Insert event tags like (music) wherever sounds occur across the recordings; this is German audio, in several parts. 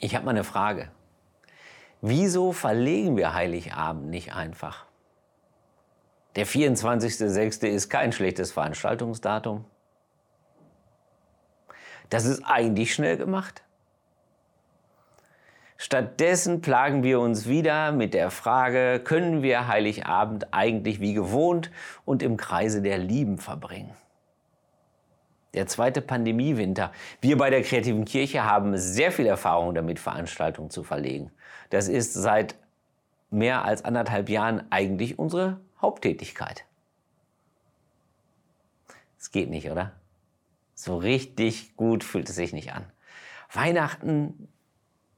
Ich habe mal eine Frage. Wieso verlegen wir Heiligabend nicht einfach? Der 24.06. ist kein schlechtes Veranstaltungsdatum. Das ist eigentlich schnell gemacht. Stattdessen plagen wir uns wieder mit der Frage, können wir Heiligabend eigentlich wie gewohnt und im Kreise der Lieben verbringen? Der zweite Pandemiewinter. Wir bei der Kreativen Kirche haben sehr viel Erfahrung damit, Veranstaltungen zu verlegen. Das ist seit mehr als anderthalb Jahren eigentlich unsere Haupttätigkeit. Es geht nicht, oder? So richtig gut fühlt es sich nicht an. Weihnachten,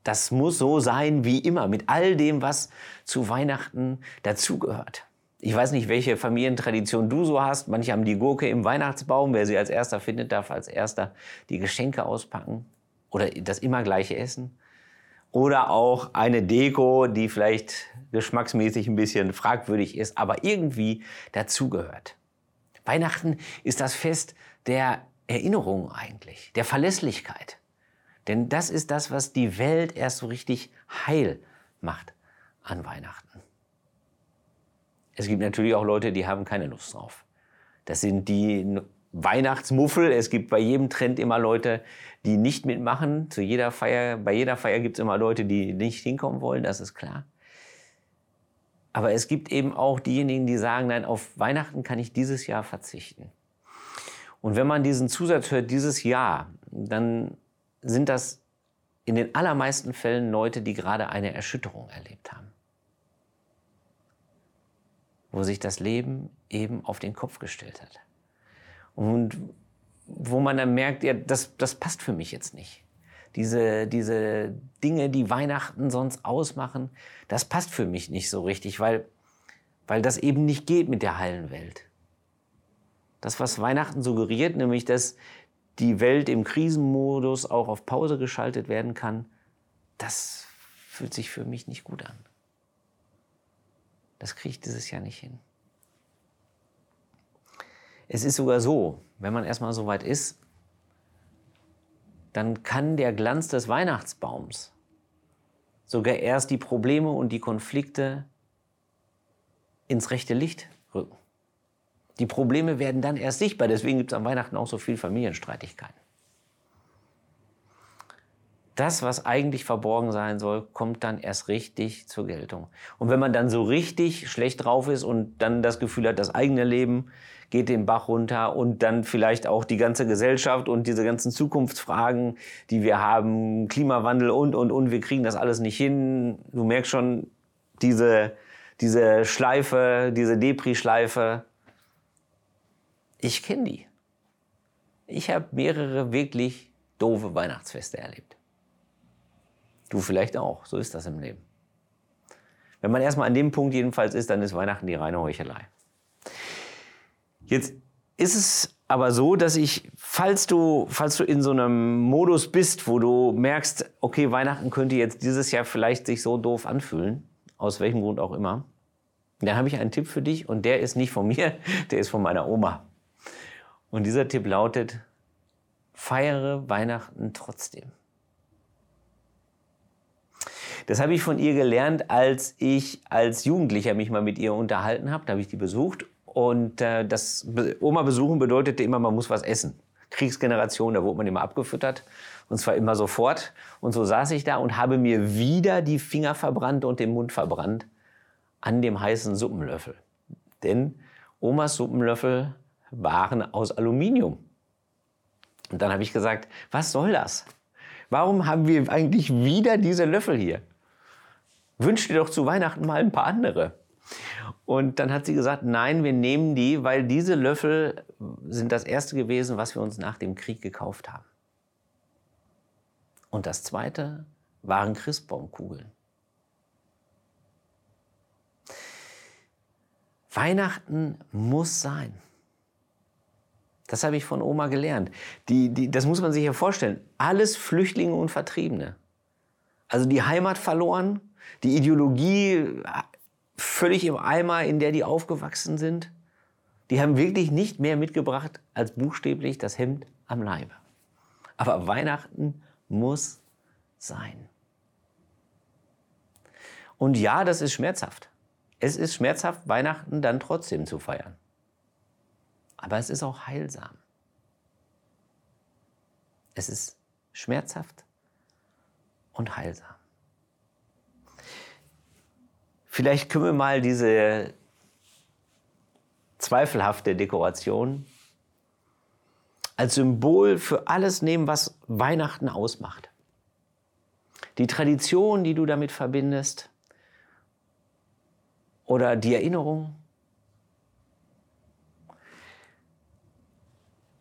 das muss so sein wie immer, mit all dem, was zu Weihnachten dazugehört. Ich weiß nicht, welche Familientradition du so hast. Manche haben die Gurke im Weihnachtsbaum. Wer sie als erster findet, darf als erster die Geschenke auspacken oder das immer gleiche essen. Oder auch eine Deko, die vielleicht geschmacksmäßig ein bisschen fragwürdig ist, aber irgendwie dazugehört. Weihnachten ist das Fest der Erinnerung eigentlich, der Verlässlichkeit. Denn das ist das, was die Welt erst so richtig heil macht an Weihnachten. Es gibt natürlich auch Leute, die haben keine Lust drauf. Das sind die Weihnachtsmuffel. Es gibt bei jedem Trend immer Leute, die nicht mitmachen. Zu jeder Feier, bei jeder Feier gibt es immer Leute, die nicht hinkommen wollen, das ist klar. Aber es gibt eben auch diejenigen, die sagen, nein, auf Weihnachten kann ich dieses Jahr verzichten. Und wenn man diesen Zusatz hört, dieses Jahr, dann sind das in den allermeisten Fällen Leute, die gerade eine Erschütterung erlebt haben wo sich das Leben eben auf den Kopf gestellt hat. Und wo man dann merkt, ja, das, das passt für mich jetzt nicht. Diese, diese Dinge, die Weihnachten sonst ausmachen, das passt für mich nicht so richtig, weil, weil das eben nicht geht mit der heilen Welt. Das, was Weihnachten suggeriert, nämlich dass die Welt im Krisenmodus auch auf Pause geschaltet werden kann, das fühlt sich für mich nicht gut an. Das kriege ich dieses Jahr nicht hin. Es ist sogar so, wenn man erstmal so weit ist, dann kann der Glanz des Weihnachtsbaums sogar erst die Probleme und die Konflikte ins rechte Licht rücken. Die Probleme werden dann erst sichtbar, deswegen gibt es an Weihnachten auch so viel Familienstreitigkeiten das, was eigentlich verborgen sein soll, kommt dann erst richtig zur Geltung. Und wenn man dann so richtig schlecht drauf ist und dann das Gefühl hat, das eigene Leben geht den Bach runter und dann vielleicht auch die ganze Gesellschaft und diese ganzen Zukunftsfragen, die wir haben, Klimawandel und, und, und, wir kriegen das alles nicht hin. Du merkst schon, diese, diese Schleife, diese Depri-Schleife, ich kenne die. Ich habe mehrere wirklich doofe Weihnachtsfeste erlebt. Du vielleicht auch. So ist das im Leben. Wenn man erstmal an dem Punkt jedenfalls ist, dann ist Weihnachten die reine Heuchelei. Jetzt ist es aber so, dass ich, falls du, falls du in so einem Modus bist, wo du merkst, okay, Weihnachten könnte jetzt dieses Jahr vielleicht sich so doof anfühlen, aus welchem Grund auch immer, dann habe ich einen Tipp für dich und der ist nicht von mir, (laughs) der ist von meiner Oma. Und dieser Tipp lautet, feiere Weihnachten trotzdem. Das habe ich von ihr gelernt, als ich als Jugendlicher mich mal mit ihr unterhalten habe. Da habe ich die besucht. Und äh, das Oma besuchen bedeutete immer, man muss was essen. Kriegsgeneration, da wurde man immer abgefüttert. Und zwar immer sofort. Und so saß ich da und habe mir wieder die Finger verbrannt und den Mund verbrannt an dem heißen Suppenlöffel. Denn Omas Suppenlöffel waren aus Aluminium. Und dann habe ich gesagt, was soll das? Warum haben wir eigentlich wieder diese Löffel hier? Wünsch dir doch zu Weihnachten mal ein paar andere. Und dann hat sie gesagt, nein, wir nehmen die, weil diese Löffel sind das erste gewesen, was wir uns nach dem Krieg gekauft haben. Und das zweite waren Christbaumkugeln. Weihnachten muss sein. Das habe ich von Oma gelernt. Die, die, das muss man sich ja vorstellen. Alles Flüchtlinge und Vertriebene. Also die Heimat verloren, die Ideologie völlig im Eimer, in der die aufgewachsen sind. Die haben wirklich nicht mehr mitgebracht als buchstäblich das Hemd am Leibe. Aber Weihnachten muss sein. Und ja, das ist schmerzhaft. Es ist schmerzhaft, Weihnachten dann trotzdem zu feiern. Aber es ist auch heilsam. Es ist schmerzhaft und heilsam. Vielleicht können wir mal diese zweifelhafte Dekoration als Symbol für alles nehmen, was Weihnachten ausmacht. Die Tradition, die du damit verbindest, oder die Erinnerung.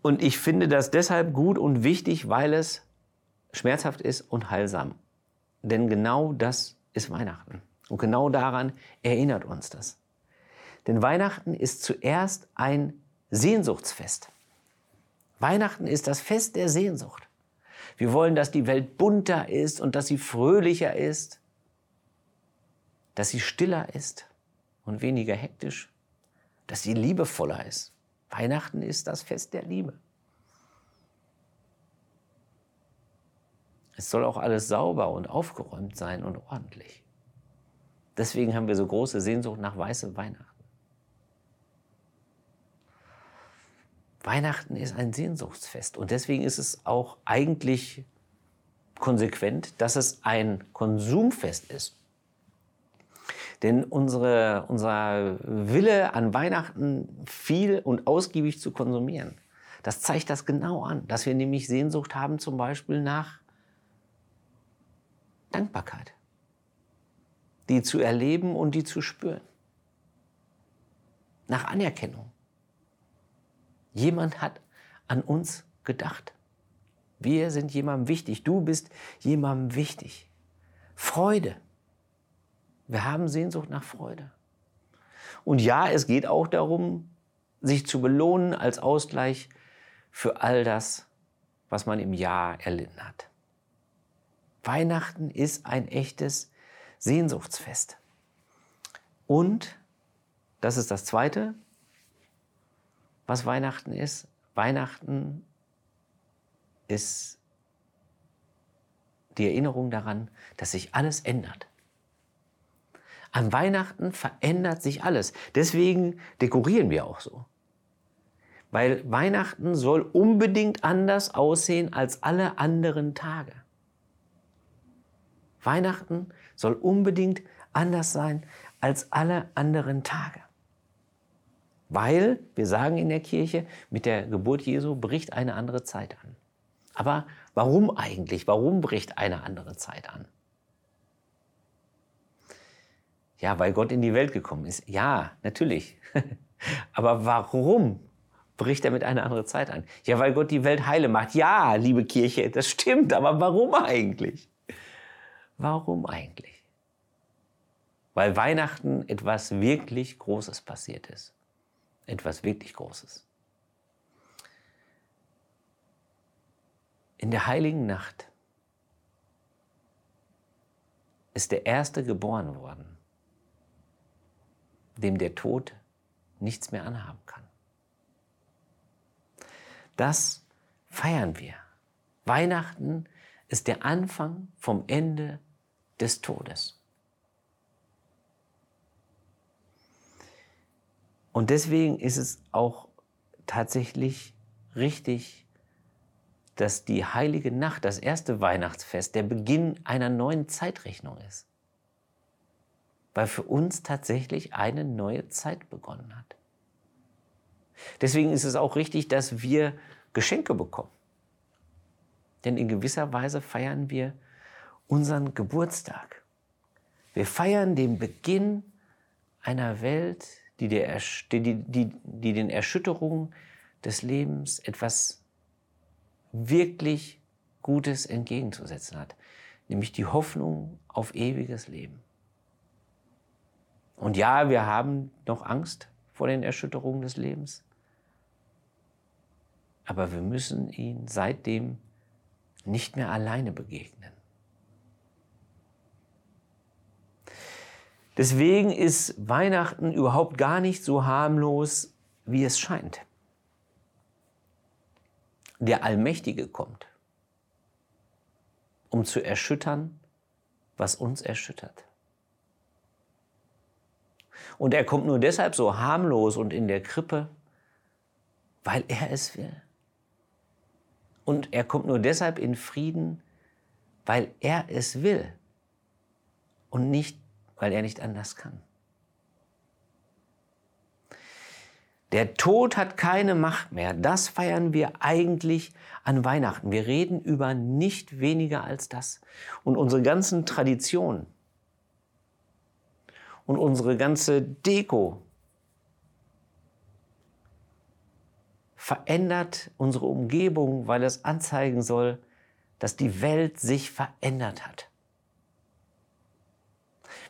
Und ich finde das deshalb gut und wichtig, weil es schmerzhaft ist und heilsam. Denn genau das ist Weihnachten. Und genau daran erinnert uns das. Denn Weihnachten ist zuerst ein Sehnsuchtsfest. Weihnachten ist das Fest der Sehnsucht. Wir wollen, dass die Welt bunter ist und dass sie fröhlicher ist, dass sie stiller ist und weniger hektisch, dass sie liebevoller ist. Weihnachten ist das Fest der Liebe. Es soll auch alles sauber und aufgeräumt sein und ordentlich. Deswegen haben wir so große Sehnsucht nach weiße Weihnachten. Weihnachten ist ein Sehnsuchtsfest und deswegen ist es auch eigentlich konsequent, dass es ein Konsumfest ist. Denn unsere, unser Wille an Weihnachten viel und ausgiebig zu konsumieren, das zeigt das genau an, dass wir nämlich Sehnsucht haben zum Beispiel nach Dankbarkeit, die zu erleben und die zu spüren, nach Anerkennung. Jemand hat an uns gedacht. Wir sind jemandem wichtig. Du bist jemandem wichtig. Freude. Wir haben Sehnsucht nach Freude. Und ja, es geht auch darum, sich zu belohnen als Ausgleich für all das, was man im Jahr erlitten hat. Weihnachten ist ein echtes Sehnsuchtsfest. Und, das ist das Zweite, was Weihnachten ist. Weihnachten ist die Erinnerung daran, dass sich alles ändert. An Weihnachten verändert sich alles. Deswegen dekorieren wir auch so. Weil Weihnachten soll unbedingt anders aussehen als alle anderen Tage. Weihnachten soll unbedingt anders sein als alle anderen Tage. Weil, wir sagen in der Kirche, mit der Geburt Jesu bricht eine andere Zeit an. Aber warum eigentlich? Warum bricht eine andere Zeit an? Ja, weil Gott in die Welt gekommen ist. Ja, natürlich. (laughs) Aber warum bricht er mit einer anderen Zeit an? Ja, weil Gott die Welt heile macht. Ja, liebe Kirche, das stimmt. Aber warum eigentlich? Warum eigentlich? Weil Weihnachten etwas wirklich Großes passiert ist. Etwas wirklich Großes. In der heiligen Nacht ist der Erste geboren worden dem der Tod nichts mehr anhaben kann. Das feiern wir. Weihnachten ist der Anfang vom Ende des Todes. Und deswegen ist es auch tatsächlich richtig, dass die heilige Nacht, das erste Weihnachtsfest, der Beginn einer neuen Zeitrechnung ist weil für uns tatsächlich eine neue Zeit begonnen hat. Deswegen ist es auch richtig, dass wir Geschenke bekommen. Denn in gewisser Weise feiern wir unseren Geburtstag. Wir feiern den Beginn einer Welt, die, der, die, die, die den Erschütterungen des Lebens etwas wirklich Gutes entgegenzusetzen hat, nämlich die Hoffnung auf ewiges Leben. Und ja, wir haben noch Angst vor den Erschütterungen des Lebens. Aber wir müssen ihn seitdem nicht mehr alleine begegnen. Deswegen ist Weihnachten überhaupt gar nicht so harmlos, wie es scheint. Der Allmächtige kommt, um zu erschüttern, was uns erschüttert. Und er kommt nur deshalb so harmlos und in der Krippe, weil er es will. Und er kommt nur deshalb in Frieden, weil er es will und nicht, weil er nicht anders kann. Der Tod hat keine Macht mehr. Das feiern wir eigentlich an Weihnachten. Wir reden über nicht weniger als das. Und unsere ganzen Traditionen und unsere ganze Deko verändert unsere Umgebung, weil es anzeigen soll, dass die Welt sich verändert hat.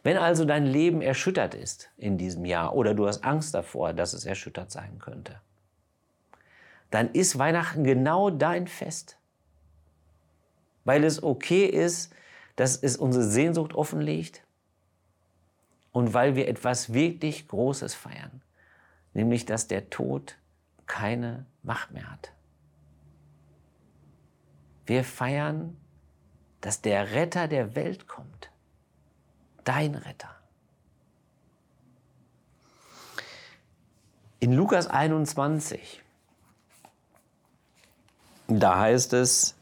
Wenn also dein Leben erschüttert ist in diesem Jahr oder du hast Angst davor, dass es erschüttert sein könnte, dann ist Weihnachten genau dein Fest. Weil es okay ist, dass es unsere Sehnsucht offenlegt und weil wir etwas wirklich Großes feiern, nämlich dass der Tod keine Macht mehr hat. Wir feiern, dass der Retter der Welt kommt dein Retter. In Lukas 21, da heißt es,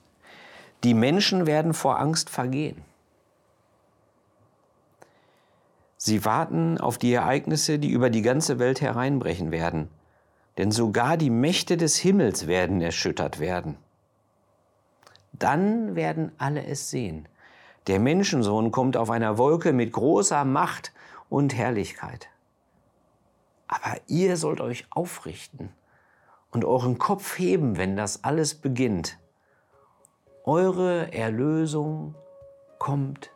die Menschen werden vor Angst vergehen. Sie warten auf die Ereignisse, die über die ganze Welt hereinbrechen werden. Denn sogar die Mächte des Himmels werden erschüttert werden. Dann werden alle es sehen der Menschensohn kommt auf einer Wolke mit großer Macht und Herrlichkeit. Aber ihr sollt euch aufrichten und euren Kopf heben, wenn das alles beginnt. Eure Erlösung kommt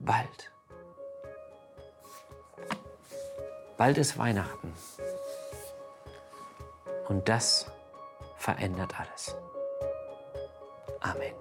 bald. Bald ist Weihnachten. Und das verändert alles. Amen.